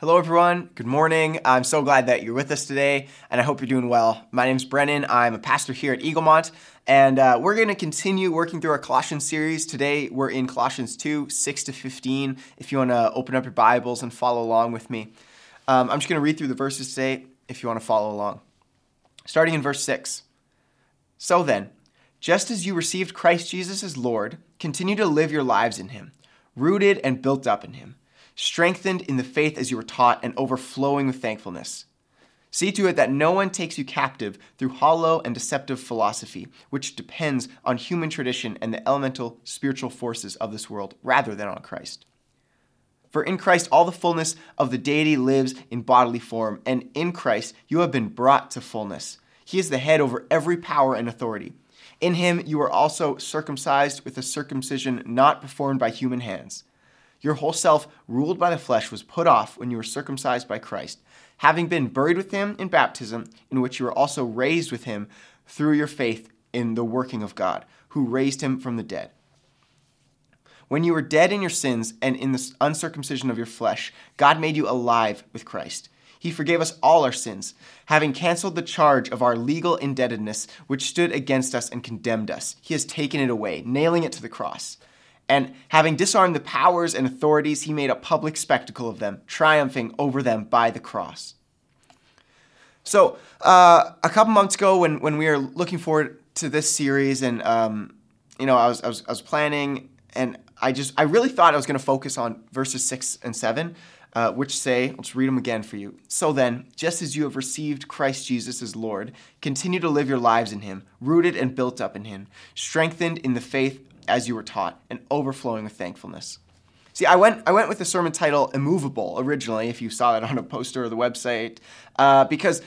Hello, everyone. Good morning. I'm so glad that you're with us today, and I hope you're doing well. My name is Brennan. I'm a pastor here at Eaglemont, and uh, we're going to continue working through our Colossians series. Today, we're in Colossians 2 6 to 15. If you want to open up your Bibles and follow along with me, um, I'm just going to read through the verses today if you want to follow along. Starting in verse 6. So then, just as you received Christ Jesus as Lord, continue to live your lives in Him, rooted and built up in Him strengthened in the faith as you were taught, and overflowing with thankfulness. See to it that no one takes you captive through hollow and deceptive philosophy, which depends on human tradition and the elemental spiritual forces of this world rather than on Christ. For in Christ all the fullness of the deity lives in bodily form, and in Christ you have been brought to fullness. He is the head over every power and authority. In him you are also circumcised with a circumcision not performed by human hands your whole self, ruled by the flesh, was put off when you were circumcised by Christ, having been buried with him in baptism, in which you were also raised with him through your faith in the working of God, who raised him from the dead. When you were dead in your sins and in the uncircumcision of your flesh, God made you alive with Christ. He forgave us all our sins, having canceled the charge of our legal indebtedness, which stood against us and condemned us. He has taken it away, nailing it to the cross. And having disarmed the powers and authorities, he made a public spectacle of them, triumphing over them by the cross. So, uh, a couple months ago, when, when we were looking forward to this series, and um, you know, I was, I was I was planning, and I just I really thought I was going to focus on verses six and seven, uh, which say, let's read them again for you. So then, just as you have received Christ Jesus as Lord, continue to live your lives in Him, rooted and built up in Him, strengthened in the faith as you were taught, and overflowing with thankfulness. See, I went, I went with the sermon title Immovable originally, if you saw it on a poster or the website, uh, because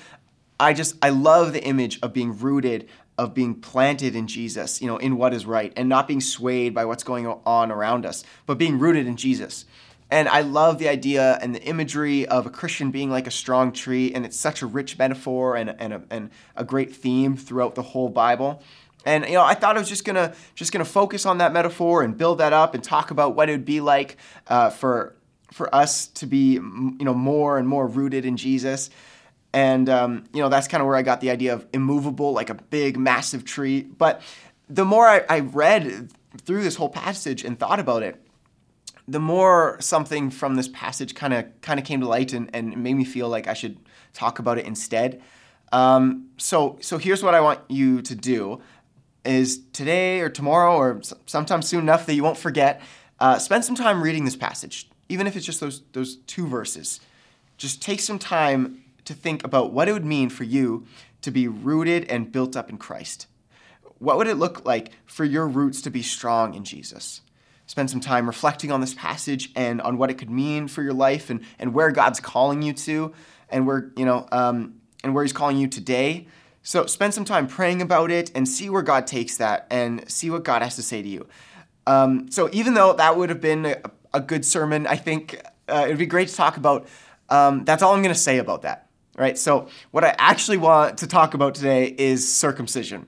I just, I love the image of being rooted, of being planted in Jesus, you know, in what is right, and not being swayed by what's going on around us, but being rooted in Jesus. And I love the idea and the imagery of a Christian being like a strong tree, and it's such a rich metaphor and, and, a, and a great theme throughout the whole Bible. And you know, I thought I was just gonna just gonna focus on that metaphor and build that up and talk about what it would be like uh, for for us to be you know more and more rooted in Jesus. And um, you know, that's kind of where I got the idea of immovable, like a big, massive tree. But the more I, I read through this whole passage and thought about it, the more something from this passage kind of kind of came to light and, and made me feel like I should talk about it instead. Um, so so here's what I want you to do is today or tomorrow or sometime soon enough that you won't forget, uh, spend some time reading this passage, even if it's just those, those two verses. Just take some time to think about what it would mean for you to be rooted and built up in Christ. What would it look like for your roots to be strong in Jesus? Spend some time reflecting on this passage and on what it could mean for your life and, and where God's calling you to and where, you know, um, and where He's calling you today so spend some time praying about it and see where God takes that and see what God has to say to you. Um, so even though that would have been a, a good sermon, I think uh, it would be great to talk about. Um, that's all I'm going to say about that. Right. So what I actually want to talk about today is circumcision,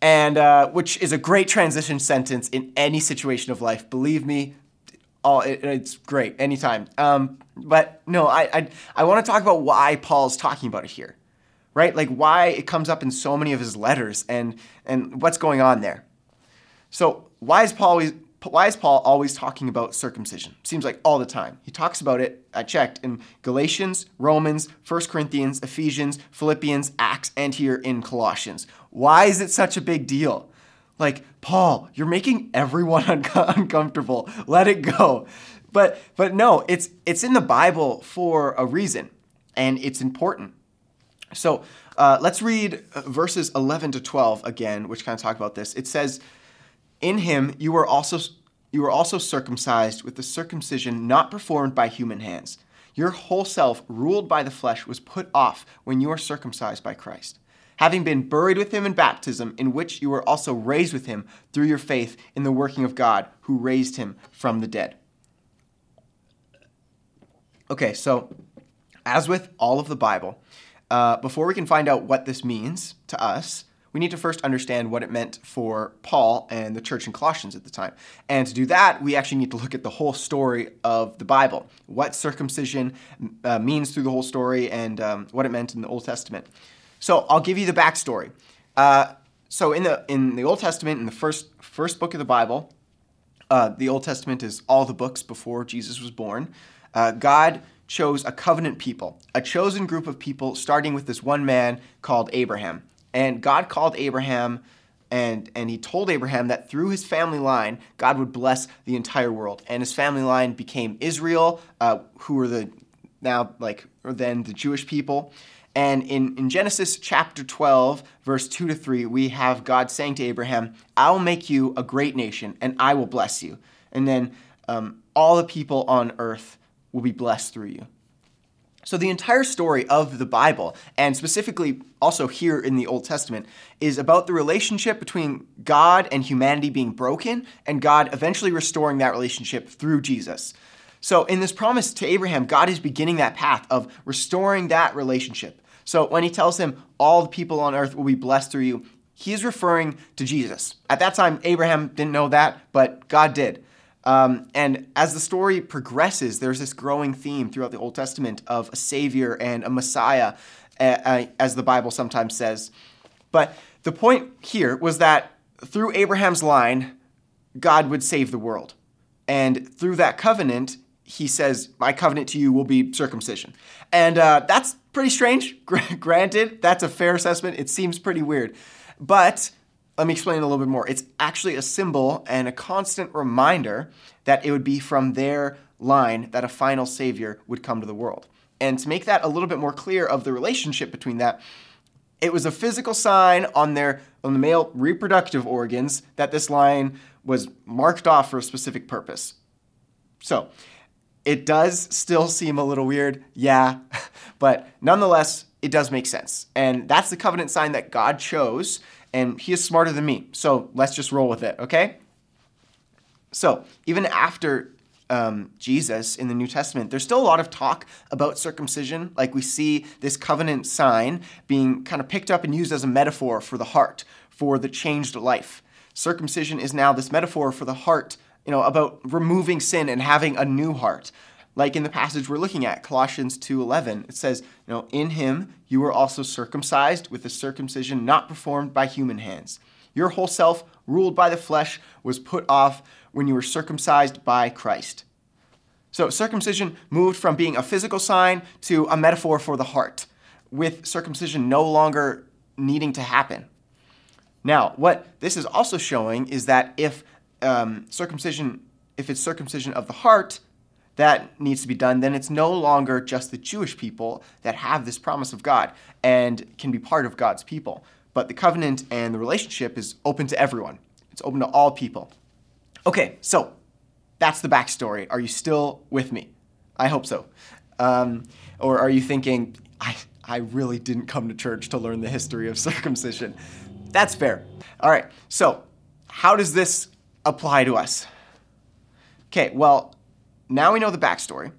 and uh, which is a great transition sentence in any situation of life. Believe me, all it, it's great anytime. Um, but no, I I, I want to talk about why Paul's talking about it here right? Like why it comes up in so many of his letters and and what's going on there. So why is Paul always why is Paul always talking about circumcision? Seems like all the time. He talks about it, I checked, in Galatians, Romans, 1 Corinthians, Ephesians, Philippians, Acts, and here in Colossians. Why is it such a big deal? Like, Paul, you're making everyone un- uncomfortable. Let it go. But but no, it's it's in the Bible for a reason, and it's important. So uh, let's read uh, verses 11 to 12 again, which kind of talk about this. It says, "In him you were also you were also circumcised with the circumcision not performed by human hands. Your whole self, ruled by the flesh, was put off when you were circumcised by Christ." Having been buried with him in baptism, in which you were also raised with him through your faith in the working of God, who raised him from the dead. Okay, so as with all of the Bible, uh, before we can find out what this means to us, we need to first understand what it meant for Paul and the church in Colossians at the time. And to do that, we actually need to look at the whole story of the Bible, what circumcision uh, means through the whole story, and um, what it meant in the Old Testament. So I'll give you the backstory. Uh, so in the in the Old Testament, in the first first book of the Bible, uh, the Old Testament is all the books before Jesus was born. Uh, God chose a covenant people, a chosen group of people, starting with this one man called Abraham. And God called Abraham and, and he told Abraham that through his family line, God would bless the entire world. And his family line became Israel, uh, who were the now like or then the Jewish people. And in, in Genesis chapter 12, verse 2 to 3, we have God saying to Abraham, I will make you a great nation and I will bless you. And then um, all the people on earth will be blessed through you. So, the entire story of the Bible, and specifically also here in the Old Testament, is about the relationship between God and humanity being broken and God eventually restoring that relationship through Jesus. So, in this promise to Abraham, God is beginning that path of restoring that relationship. So, when he tells him, All the people on earth will be blessed through you, he is referring to Jesus. At that time, Abraham didn't know that, but God did. Um, and as the story progresses, there's this growing theme throughout the Old Testament of a savior and a Messiah, as the Bible sometimes says. But the point here was that through Abraham's line, God would save the world. And through that covenant, he says, My covenant to you will be circumcision. And uh, that's pretty strange. Granted, that's a fair assessment. It seems pretty weird. But let me explain a little bit more. It's actually a symbol and a constant reminder that it would be from their line that a final savior would come to the world. And to make that a little bit more clear of the relationship between that, it was a physical sign on their on the male reproductive organs that this line was marked off for a specific purpose. So, it does still seem a little weird, yeah, but nonetheless, it does make sense. And that's the covenant sign that God chose and he is smarter than me. So let's just roll with it, okay? So even after um, Jesus in the New Testament, there's still a lot of talk about circumcision. Like we see this covenant sign being kind of picked up and used as a metaphor for the heart, for the changed life. Circumcision is now this metaphor for the heart, you know, about removing sin and having a new heart. Like in the passage we're looking at, Colossians 2:11, it says, you know, in him you were also circumcised with a circumcision not performed by human hands. Your whole self, ruled by the flesh, was put off when you were circumcised by Christ. So circumcision moved from being a physical sign to a metaphor for the heart, with circumcision no longer needing to happen. Now, what this is also showing is that if um, circumcision, if it's circumcision of the heart, that needs to be done, then it's no longer just the Jewish people that have this promise of God and can be part of God's people. But the covenant and the relationship is open to everyone, it's open to all people. Okay, so that's the backstory. Are you still with me? I hope so. Um, or are you thinking, I, I really didn't come to church to learn the history of circumcision? That's fair. All right, so how does this apply to us? Okay, well, now we know the backstory.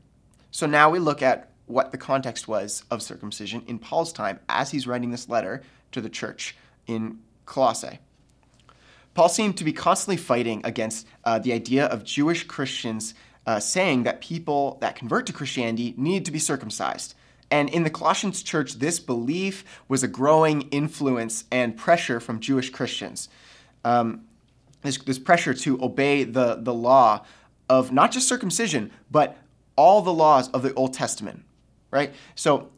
So now we look at what the context was of circumcision in Paul's time as he's writing this letter to the church in Colossae. Paul seemed to be constantly fighting against uh, the idea of Jewish Christians uh, saying that people that convert to Christianity need to be circumcised. And in the Colossians church, this belief was a growing influence and pressure from Jewish Christians. Um, this, this pressure to obey the, the law of not just circumcision, but all the laws of the Old Testament, right? So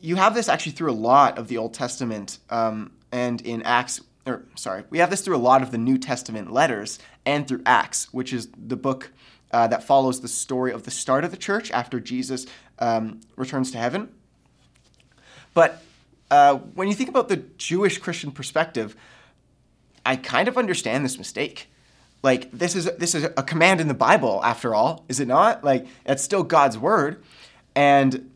you have this actually through a lot of the Old Testament um, and in Acts, or sorry, we have this through a lot of the New Testament letters and through Acts, which is the book uh, that follows the story of the start of the church after Jesus um, returns to heaven. But uh, when you think about the Jewish Christian perspective, I kind of understand this mistake like this is this is a command in the Bible after all, is it not? Like it's still God's word, and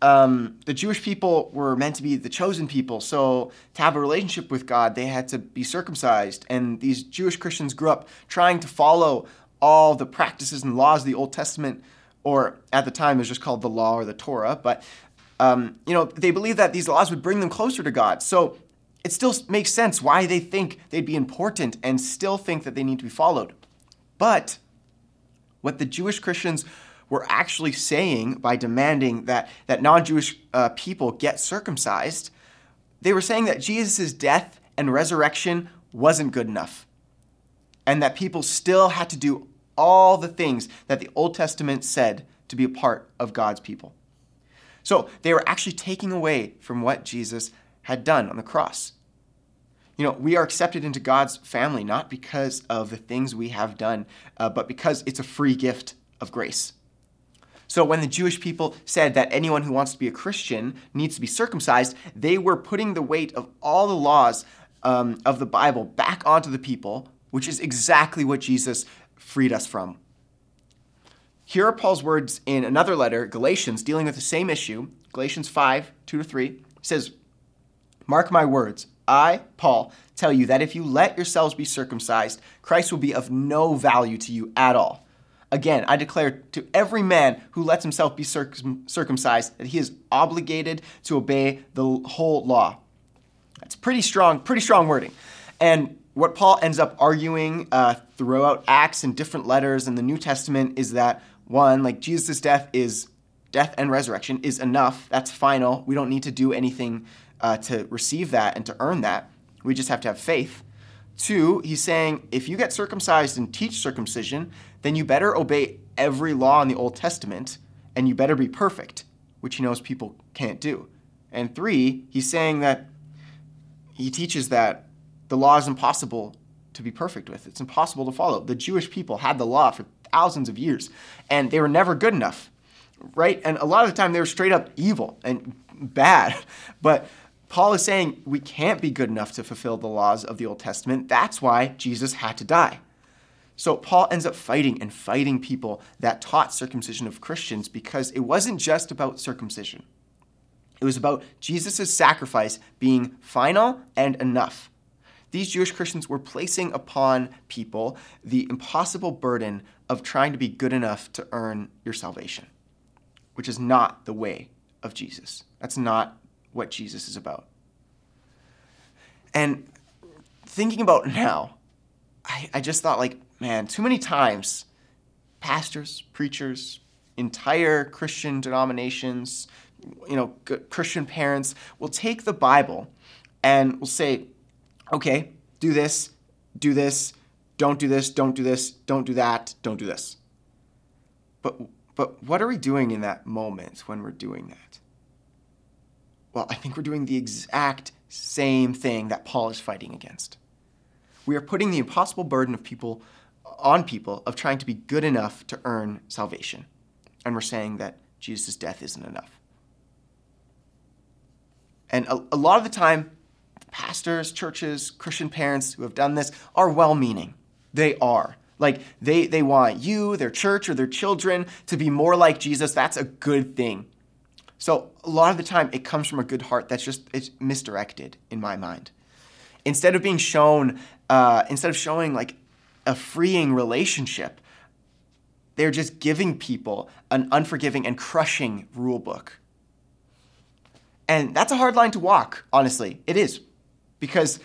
um, the Jewish people were meant to be the chosen people. So to have a relationship with God, they had to be circumcised, and these Jewish Christians grew up trying to follow all the practices and laws of the Old Testament, or at the time it was just called the Law or the Torah. But um, you know they believed that these laws would bring them closer to God. So it still makes sense why they think they'd be important and still think that they need to be followed. But what the Jewish Christians were actually saying by demanding that, that non Jewish uh, people get circumcised, they were saying that Jesus' death and resurrection wasn't good enough. And that people still had to do all the things that the Old Testament said to be a part of God's people. So they were actually taking away from what Jesus had done on the cross. You know, we are accepted into God's family not because of the things we have done, uh, but because it's a free gift of grace. So when the Jewish people said that anyone who wants to be a Christian needs to be circumcised, they were putting the weight of all the laws um, of the Bible back onto the people, which is exactly what Jesus freed us from. Here are Paul's words in another letter, Galatians, dealing with the same issue. Galatians 5 2 to 3 says, Mark my words. I, Paul, tell you that if you let yourselves be circumcised, Christ will be of no value to you at all. Again, I declare to every man who lets himself be circumcised that he is obligated to obey the whole law. That's pretty strong, pretty strong wording. And what Paul ends up arguing uh, throughout Acts and different letters in the New Testament is that one, like Jesus' death is death and resurrection is enough. That's final. We don't need to do anything uh, to receive that and to earn that. We just have to have faith. Two, he's saying if you get circumcised and teach circumcision, then you better obey every law in the Old Testament and you better be perfect, which he knows people can't do. And three, he's saying that he teaches that the law is impossible to be perfect with. It's impossible to follow. The Jewish people had the law for thousands of years and they were never good enough, right? And a lot of the time they were straight up evil and bad. But Paul is saying we can't be good enough to fulfill the laws of the Old Testament. That's why Jesus had to die. So Paul ends up fighting and fighting people that taught circumcision of Christians because it wasn't just about circumcision. It was about Jesus' sacrifice being final and enough. These Jewish Christians were placing upon people the impossible burden of trying to be good enough to earn your salvation, which is not the way of Jesus. That's not what Jesus is about. And thinking about now, I, I just thought, like, man, too many times pastors, preachers, entire Christian denominations, you know, Christian parents will take the Bible and will say, okay, do this, do this, don't do this, don't do this, don't do that, don't do this. But but what are we doing in that moment when we're doing that? Well, I think we're doing the exact same thing that Paul is fighting against. We are putting the impossible burden of people on people of trying to be good enough to earn salvation. And we're saying that Jesus' death isn't enough. And a, a lot of the time, pastors, churches, Christian parents who have done this are well meaning. They are. Like they, they want you, their church, or their children to be more like Jesus. That's a good thing. So a lot of the time it comes from a good heart that's just it's misdirected in my mind. Instead of being shown, uh, instead of showing like a freeing relationship, they're just giving people an unforgiving and crushing rule book. And that's a hard line to walk, honestly. It is. Because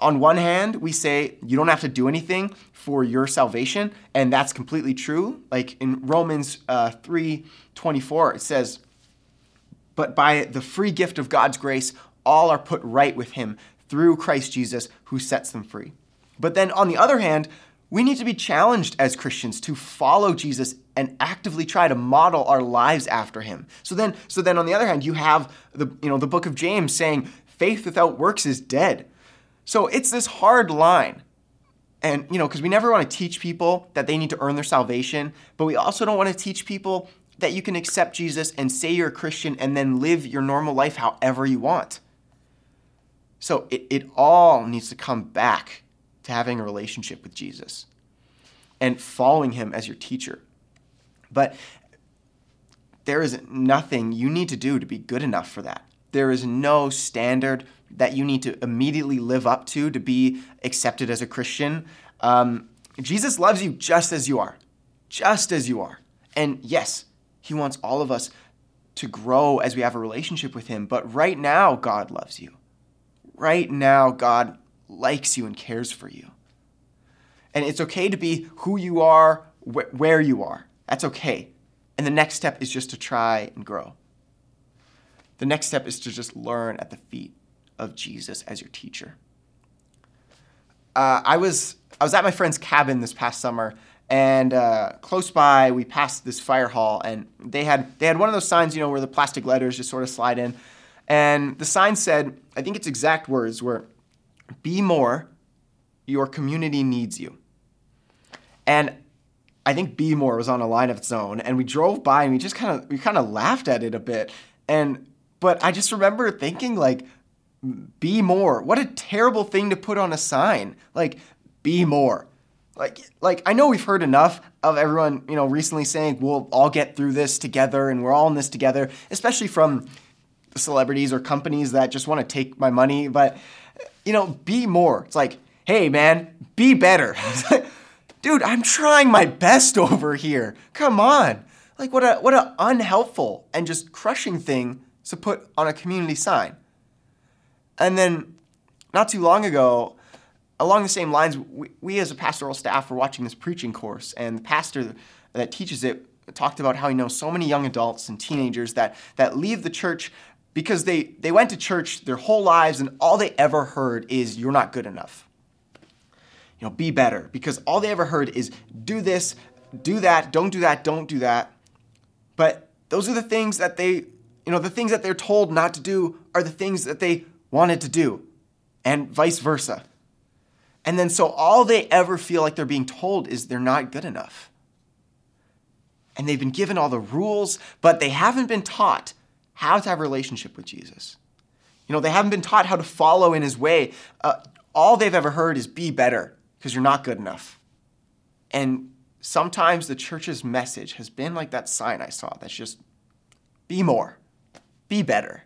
on one hand, we say you don't have to do anything for your salvation, and that's completely true. Like in Romans uh, 3 24, it says, But by the free gift of God's grace, all are put right with Him through Christ Jesus, who sets them free. But then on the other hand, we need to be challenged as Christians to follow Jesus and actively try to model our lives after him. So then so then on the other hand, you have the you know the book of James saying faith without works is dead. So it's this hard line. And, you know, because we never want to teach people that they need to earn their salvation, but we also don't want to teach people that you can accept Jesus and say you're a Christian and then live your normal life however you want. So it, it all needs to come back to having a relationship with Jesus and following him as your teacher. But there is nothing you need to do to be good enough for that. There is no standard that you need to immediately live up to to be accepted as a Christian. Um, Jesus loves you just as you are, just as you are. And yes, He wants all of us to grow as we have a relationship with Him. But right now, God loves you. right now God likes you and cares for you. And it's okay to be who you are, wh- where you are. That's okay. And the next step is just to try and grow. The next step is to just learn at the feet of Jesus as your teacher. Uh, I was I was at my friend's cabin this past summer, and uh, close by we passed this fire hall, and they had they had one of those signs, you know, where the plastic letters just sort of slide in, and the sign said, I think its exact words were, "Be more, your community needs you." And I think Be More was on a line of its own, and we drove by and we just kind of we kind of laughed at it a bit, and but I just remember thinking like be more. What a terrible thing to put on a sign. Like, be more. Like, like I know we've heard enough of everyone, you know, recently saying we'll all get through this together and we're all in this together, especially from celebrities or companies that just want to take my money. But, you know, be more. It's like, hey, man, be better. Dude, I'm trying my best over here. Come on. Like, what a what a unhelpful and just crushing thing to put on a community sign. And then not too long ago, along the same lines, we, we, as a pastoral staff were watching this preaching course, and the pastor that teaches it talked about how he knows so many young adults and teenagers that, that leave the church because they, they went to church their whole lives and all they ever heard is, You're not good enough. You know, be better. Because all they ever heard is, Do this, do that, don't do that, don't do that. But those are the things that they, you know, the things that they're told not to do are the things that they wanted to do, and vice versa. And then so all they ever feel like they're being told is they're not good enough. And they've been given all the rules, but they haven't been taught how to have a relationship with Jesus. You know, they haven't been taught how to follow in his way. Uh, all they've ever heard is be better because you're not good enough. And sometimes the church's message has been like that sign I saw that's just be more, be better.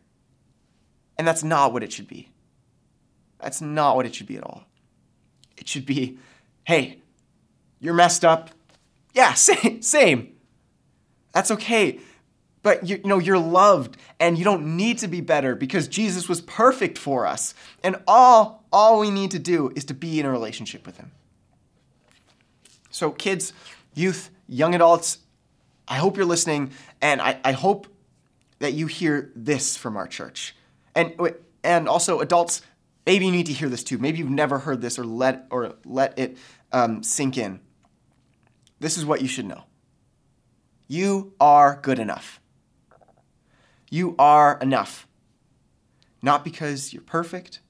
And that's not what it should be. That's not what it should be at all. It should be, hey, you're messed up. Yeah, same, same. That's okay. But you, you know, you're loved and you don't need to be better because Jesus was perfect for us. And all, all we need to do is to be in a relationship with him. So, kids, youth, young adults, I hope you're listening, and I, I hope that you hear this from our church. And and also adults, maybe you need to hear this too. Maybe you've never heard this or let or let it um, sink in. This is what you should know. You are good enough. You are enough. Not because you're perfect,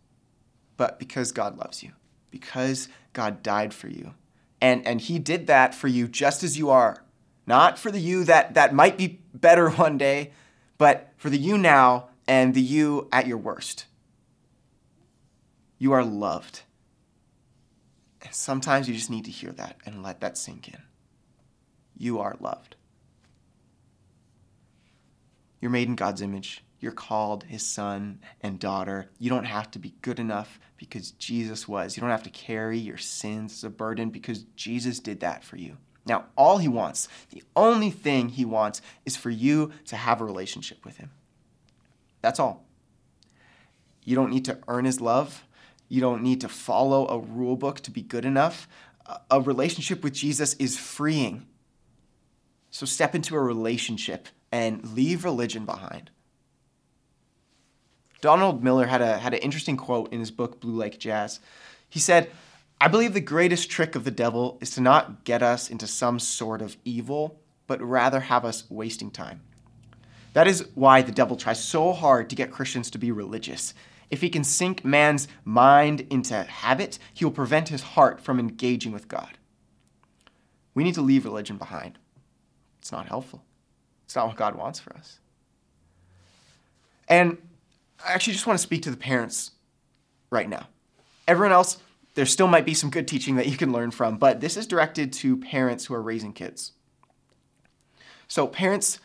but because God loves you. Because God died for you. And, and he did that for you just as you are. Not for the you that, that might be better one day, but for the you now and the you at your worst. You are loved. Sometimes you just need to hear that and let that sink in. You are loved. You're made in God's image. You're called his son and daughter. You don't have to be good enough because Jesus was. You don't have to carry your sins as a burden because Jesus did that for you. Now, all he wants, the only thing he wants, is for you to have a relationship with him. That's all. You don't need to earn his love. You don't need to follow a rule book to be good enough. A relationship with Jesus is freeing. So step into a relationship and leave religion behind. Donald Miller had, a, had an interesting quote in his book, Blue Like Jazz. He said, I believe the greatest trick of the devil is to not get us into some sort of evil, but rather have us wasting time. That is why the devil tries so hard to get Christians to be religious. If he can sink man's mind into habit, he will prevent his heart from engaging with God. We need to leave religion behind. It's not helpful. It's not what God wants for us. And I actually just want to speak to the parents right now. Everyone else, there still might be some good teaching that you can learn from, but this is directed to parents who are raising kids. So, parents,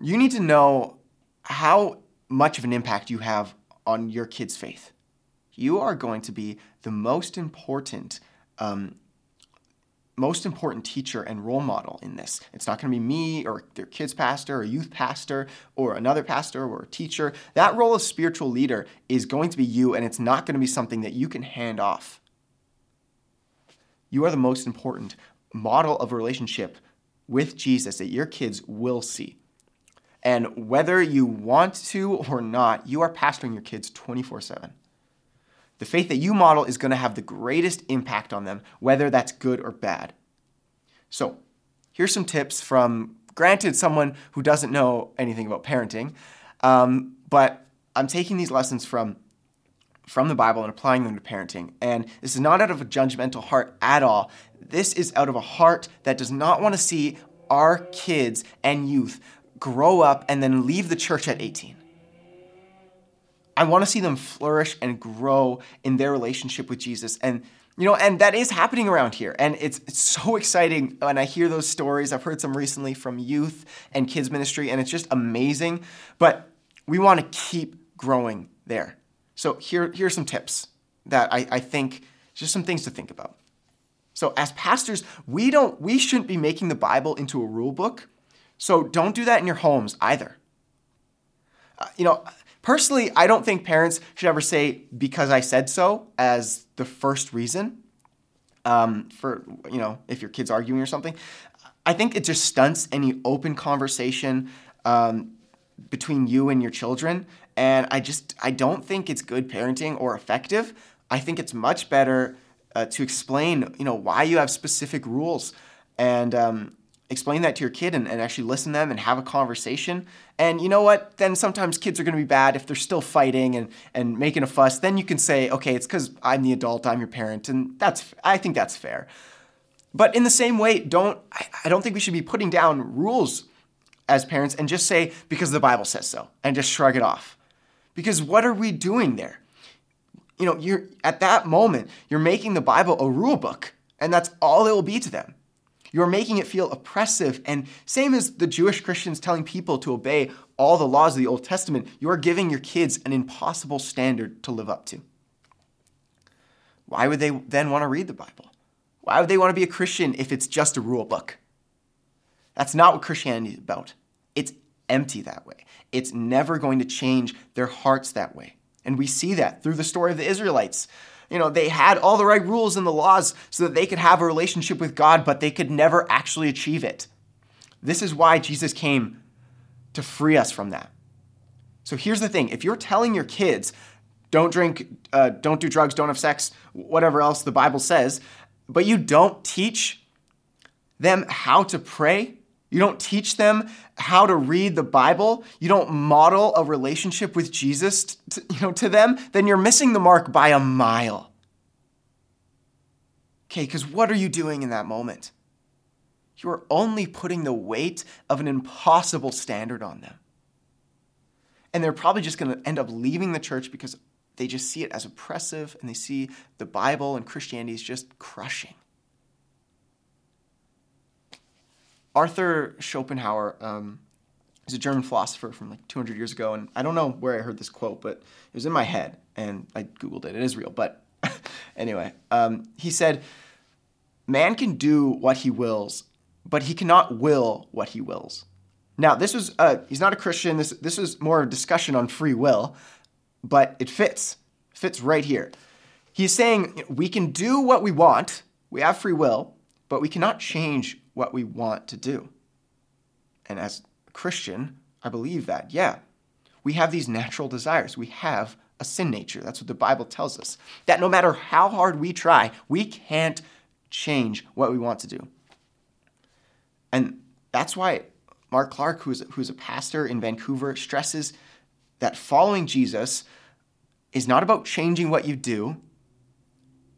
you need to know how much of an impact you have on your kid's faith. You are going to be the most important um, most important teacher and role model in this. It's not going to be me or their kids pastor or youth pastor or another pastor or a teacher. That role of spiritual leader is going to be you, and it's not going to be something that you can hand off. You are the most important model of relationship with Jesus that your kids will see. And whether you want to or not, you are pastoring your kids 24 7. The faith that you model is going to have the greatest impact on them, whether that's good or bad. So, here's some tips from, granted, someone who doesn't know anything about parenting, um, but I'm taking these lessons from from the Bible and applying them to parenting. And this is not out of a judgmental heart at all. This is out of a heart that does not want to see our kids and youth grow up and then leave the church at 18. I want to see them flourish and grow in their relationship with Jesus. And you know, and that is happening around here. And it's, it's so exciting when I hear those stories. I've heard some recently from youth and kids ministry, and it's just amazing. But we want to keep growing there. So here, here's some tips that I, I think just some things to think about. So as pastors, we don't we shouldn't be making the Bible into a rule book. So don't do that in your homes either. Uh, you know, Personally, I don't think parents should ever say because I said so as the first reason um, for, you know, if your kid's arguing or something. I think it just stunts any open conversation um, between you and your children. And I just, I don't think it's good parenting or effective. I think it's much better uh, to explain, you know, why you have specific rules and, um, explain that to your kid and, and actually listen to them and have a conversation. And you know what? Then sometimes kids are going to be bad if they're still fighting and, and making a fuss. Then you can say, okay, it's because I'm the adult, I'm your parent. And that's, I think that's fair. But in the same way, don't, I, I don't think we should be putting down rules as parents and just say, because the Bible says so, and just shrug it off. Because what are we doing there? You know, you're at that moment, you're making the Bible a rule book, and that's all it will be to them. You're making it feel oppressive. And same as the Jewish Christians telling people to obey all the laws of the Old Testament, you are giving your kids an impossible standard to live up to. Why would they then want to read the Bible? Why would they want to be a Christian if it's just a rule book? That's not what Christianity is about. It's empty that way. It's never going to change their hearts that way. And we see that through the story of the Israelites you know, they had all the right rules and the laws so that they could have a relationship with God, but they could never actually achieve it. This is why Jesus came to free us from that. So here's the thing if you're telling your kids, don't drink, uh, don't do drugs, don't have sex, whatever else the Bible says, but you don't teach them how to pray, you don't teach them how to read the Bible, you don't model a relationship with Jesus to, you know, to them, then you're missing the mark by a mile. Okay, because what are you doing in that moment? You are only putting the weight of an impossible standard on them. And they're probably just going to end up leaving the church because they just see it as oppressive and they see the Bible and Christianity is just crushing. Arthur Schopenhauer um, is a German philosopher from like 200 years ago, and I don't know where I heard this quote, but it was in my head, and I googled it. It is real, but anyway, um, he said, "Man can do what he wills, but he cannot will what he wills." Now, this was uh, he's not a Christian. This this was more a discussion on free will, but it fits fits right here. He's saying we can do what we want. We have free will, but we cannot change what we want to do. And as a Christian, I believe that, yeah. We have these natural desires. We have a sin nature. That's what the Bible tells us. That no matter how hard we try, we can't change what we want to do. And that's why Mark Clark, who's, who's a pastor in Vancouver, stresses that following Jesus is not about changing what you do,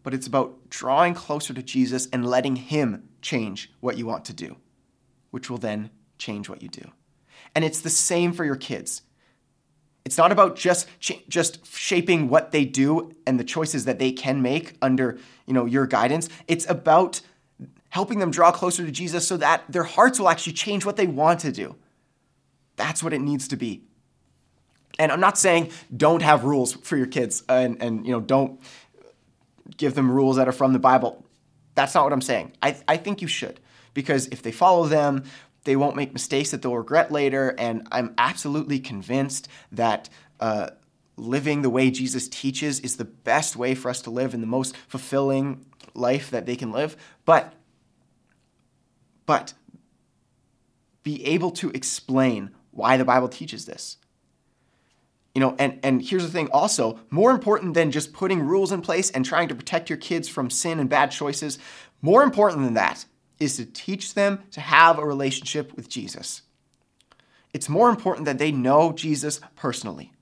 but it's about drawing closer to Jesus and letting Him change what you want to do, which will then change what you do. And it's the same for your kids. It's not about just just shaping what they do and the choices that they can make under, you know, your guidance. It's about helping them draw closer to Jesus so that their hearts will actually change what they want to do. That's what it needs to be. And I'm not saying don't have rules for your kids and, and you know, don't give them rules that are from the Bible. That's not what I'm saying. I, I think you should, because if they follow them, they won't make mistakes that they'll regret later. And I'm absolutely convinced that uh, living the way Jesus teaches is the best way for us to live and the most fulfilling life that they can live. But, but, be able to explain why the Bible teaches this. You know, and, and here's the thing also, more important than just putting rules in place and trying to protect your kids from sin and bad choices, more important than that is to teach them to have a relationship with Jesus. It's more important that they know Jesus personally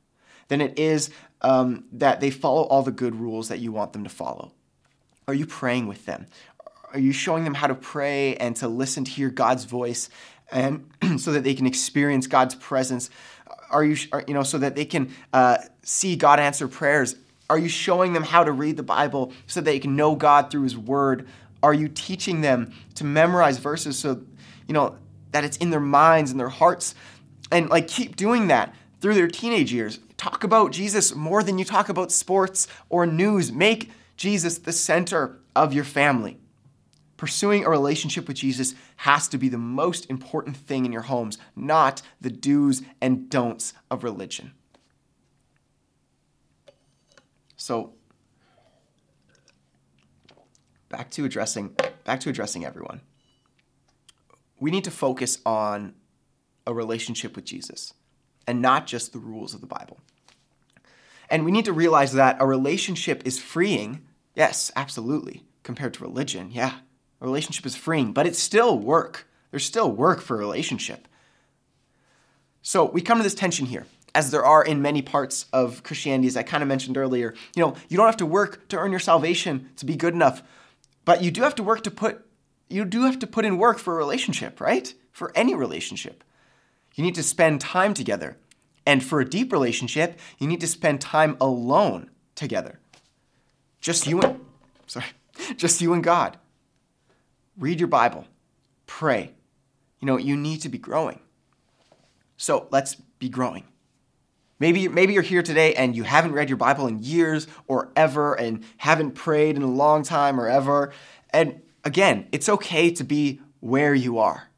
than it is um, that they follow all the good rules that you want them to follow. Are you praying with them? Are you showing them how to pray and to listen to hear God's voice and so that they can experience God's presence? Are you, are, you know, so that they can uh, see God answer prayers? Are you showing them how to read the Bible so they can know God through His Word? Are you teaching them to memorize verses so, you know, that it's in their minds and their hearts? And like keep doing that through their teenage years. Talk about Jesus more than you talk about sports or news. Make Jesus the center of your family. Pursuing a relationship with Jesus has to be the most important thing in your homes, not the do's and don'ts of religion. So, back to addressing back to addressing everyone. We need to focus on a relationship with Jesus and not just the rules of the Bible. And we need to realize that a relationship is freeing. Yes, absolutely. Compared to religion, yeah. Relationship is freeing, but it's still work. There's still work for a relationship. So we come to this tension here, as there are in many parts of Christianity, as I kind of mentioned earlier. You know, you don't have to work to earn your salvation to be good enough, but you do have to work to put you do have to put in work for a relationship, right? For any relationship. You need to spend time together. And for a deep relationship, you need to spend time alone together. Just you and sorry, just you and God. Read your Bible. Pray. You know, you need to be growing. So, let's be growing. Maybe, maybe you're here today and you haven't read your Bible in years or ever and haven't prayed in a long time or ever. And again, it's okay to be where you are.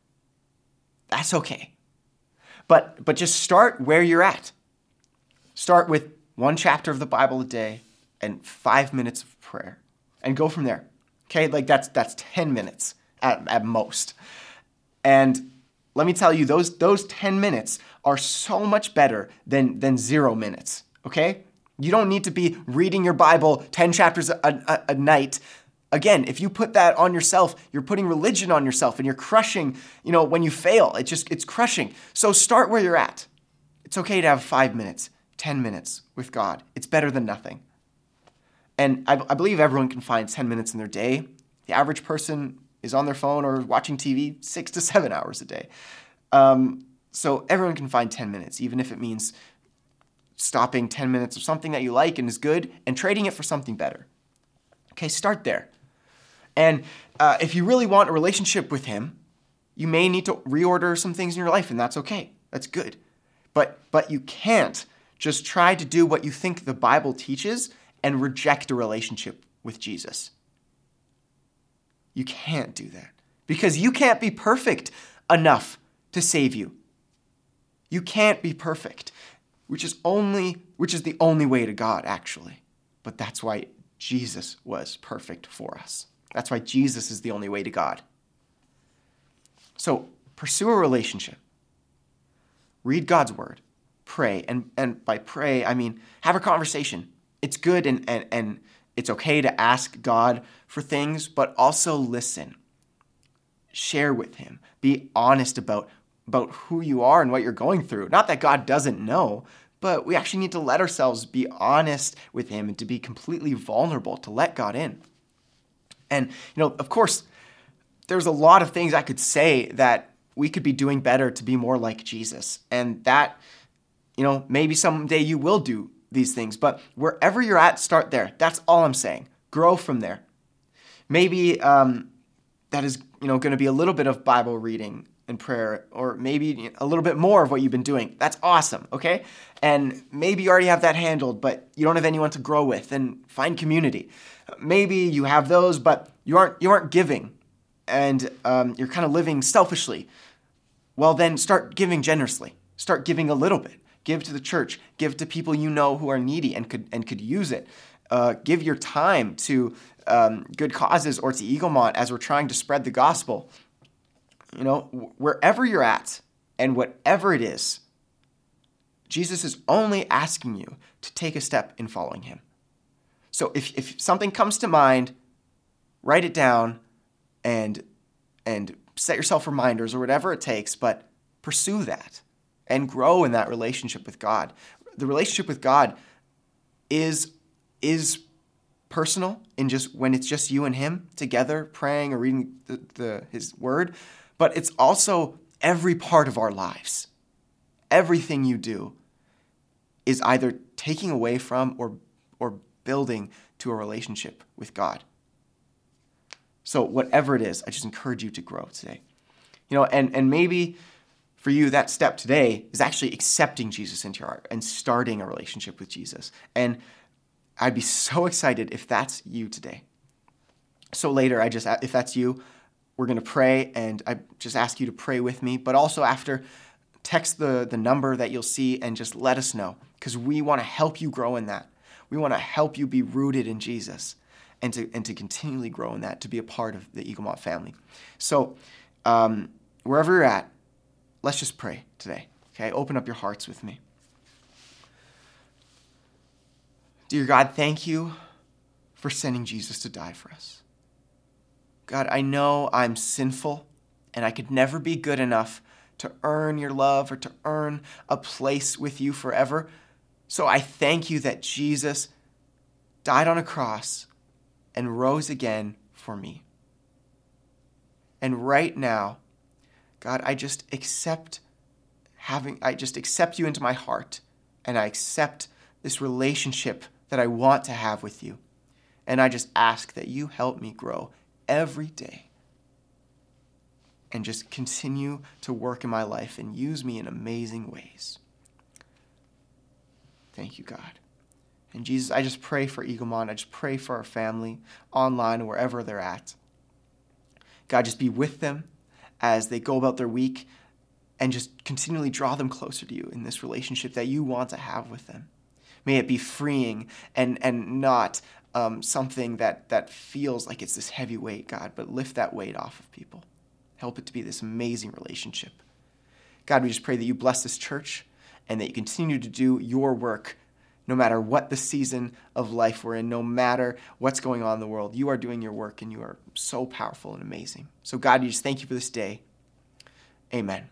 That's okay. But, but just start where you're at. Start with one chapter of the Bible a day and five minutes of prayer and go from there. Okay, like that's that's 10 minutes at, at most. And let me tell you, those those 10 minutes are so much better than than zero minutes. Okay? You don't need to be reading your Bible 10 chapters a, a, a night again if you put that on yourself you're putting religion on yourself and you're crushing you know when you fail it just it's crushing so start where you're at it's okay to have five minutes ten minutes with god it's better than nothing and I, I believe everyone can find 10 minutes in their day the average person is on their phone or watching tv six to seven hours a day um, so everyone can find 10 minutes even if it means stopping 10 minutes of something that you like and is good and trading it for something better okay start there and uh, if you really want a relationship with Him, you may need to reorder some things in your life, and that's okay. That's good. But, but you can't just try to do what you think the Bible teaches and reject a relationship with Jesus. You can't do that because you can't be perfect enough to save you. You can't be perfect, which is only which is the only way to God actually. But that's why Jesus was perfect for us. That's why Jesus is the only way to God. So pursue a relationship. Read God's word. Pray. And, and by pray, I mean have a conversation. It's good and, and, and it's okay to ask God for things, but also listen. Share with Him. Be honest about, about who you are and what you're going through. Not that God doesn't know, but we actually need to let ourselves be honest with Him and to be completely vulnerable, to let God in. And, you know, of course, there's a lot of things I could say that we could be doing better to be more like Jesus. And that, you know, maybe someday you will do these things, but wherever you're at, start there. That's all I'm saying. Grow from there. Maybe um, that is, you know, going to be a little bit of Bible reading and prayer, or maybe a little bit more of what you've been doing. That's awesome, okay? And maybe you already have that handled, but you don't have anyone to grow with, then find community. Maybe you have those, but you aren't you aren't giving, and um, you're kind of living selfishly. Well, then start giving generously. Start giving a little bit. Give to the church. Give to people you know who are needy and could and could use it. Uh, give your time to um, good causes or to Eaglemont as we're trying to spread the gospel you know, wherever you're at and whatever it is, Jesus is only asking you to take a step in following him. So if, if something comes to mind, write it down and and set yourself reminders or whatever it takes, but pursue that and grow in that relationship with God. The relationship with God is is personal in just when it's just you and him together praying or reading the, the his word, but it's also every part of our lives. Everything you do is either taking away from or, or building to a relationship with God. So, whatever it is, I just encourage you to grow today. You know, and, and maybe for you, that step today is actually accepting Jesus into your heart and starting a relationship with Jesus. And I'd be so excited if that's you today. So later, I just, if that's you, we're going to pray, and I just ask you to pray with me. But also after, text the, the number that you'll see and just let us know because we want to help you grow in that. We want to help you be rooted in Jesus and to, and to continually grow in that, to be a part of the Eaglemont family. So, um, wherever you're at, let's just pray today. Okay, open up your hearts with me. Dear God, thank you for sending Jesus to die for us. God, I know I'm sinful and I could never be good enough to earn your love or to earn a place with you forever. So I thank you that Jesus died on a cross and rose again for me. And right now, God, I just accept having I just accept you into my heart and I accept this relationship that I want to have with you. And I just ask that you help me grow every day and just continue to work in my life and use me in amazing ways. Thank you, God. And Jesus, I just pray for Eaglemont. I just pray for our family online, wherever they're at. God, just be with them as they go about their week and just continually draw them closer to you in this relationship that you want to have with them. May it be freeing and, and not um, something that, that feels like it's this heavy weight, God, but lift that weight off of people. Help it to be this amazing relationship. God, we just pray that you bless this church and that you continue to do your work no matter what the season of life we're in, no matter what's going on in the world. You are doing your work and you are so powerful and amazing. So, God, we just thank you for this day. Amen.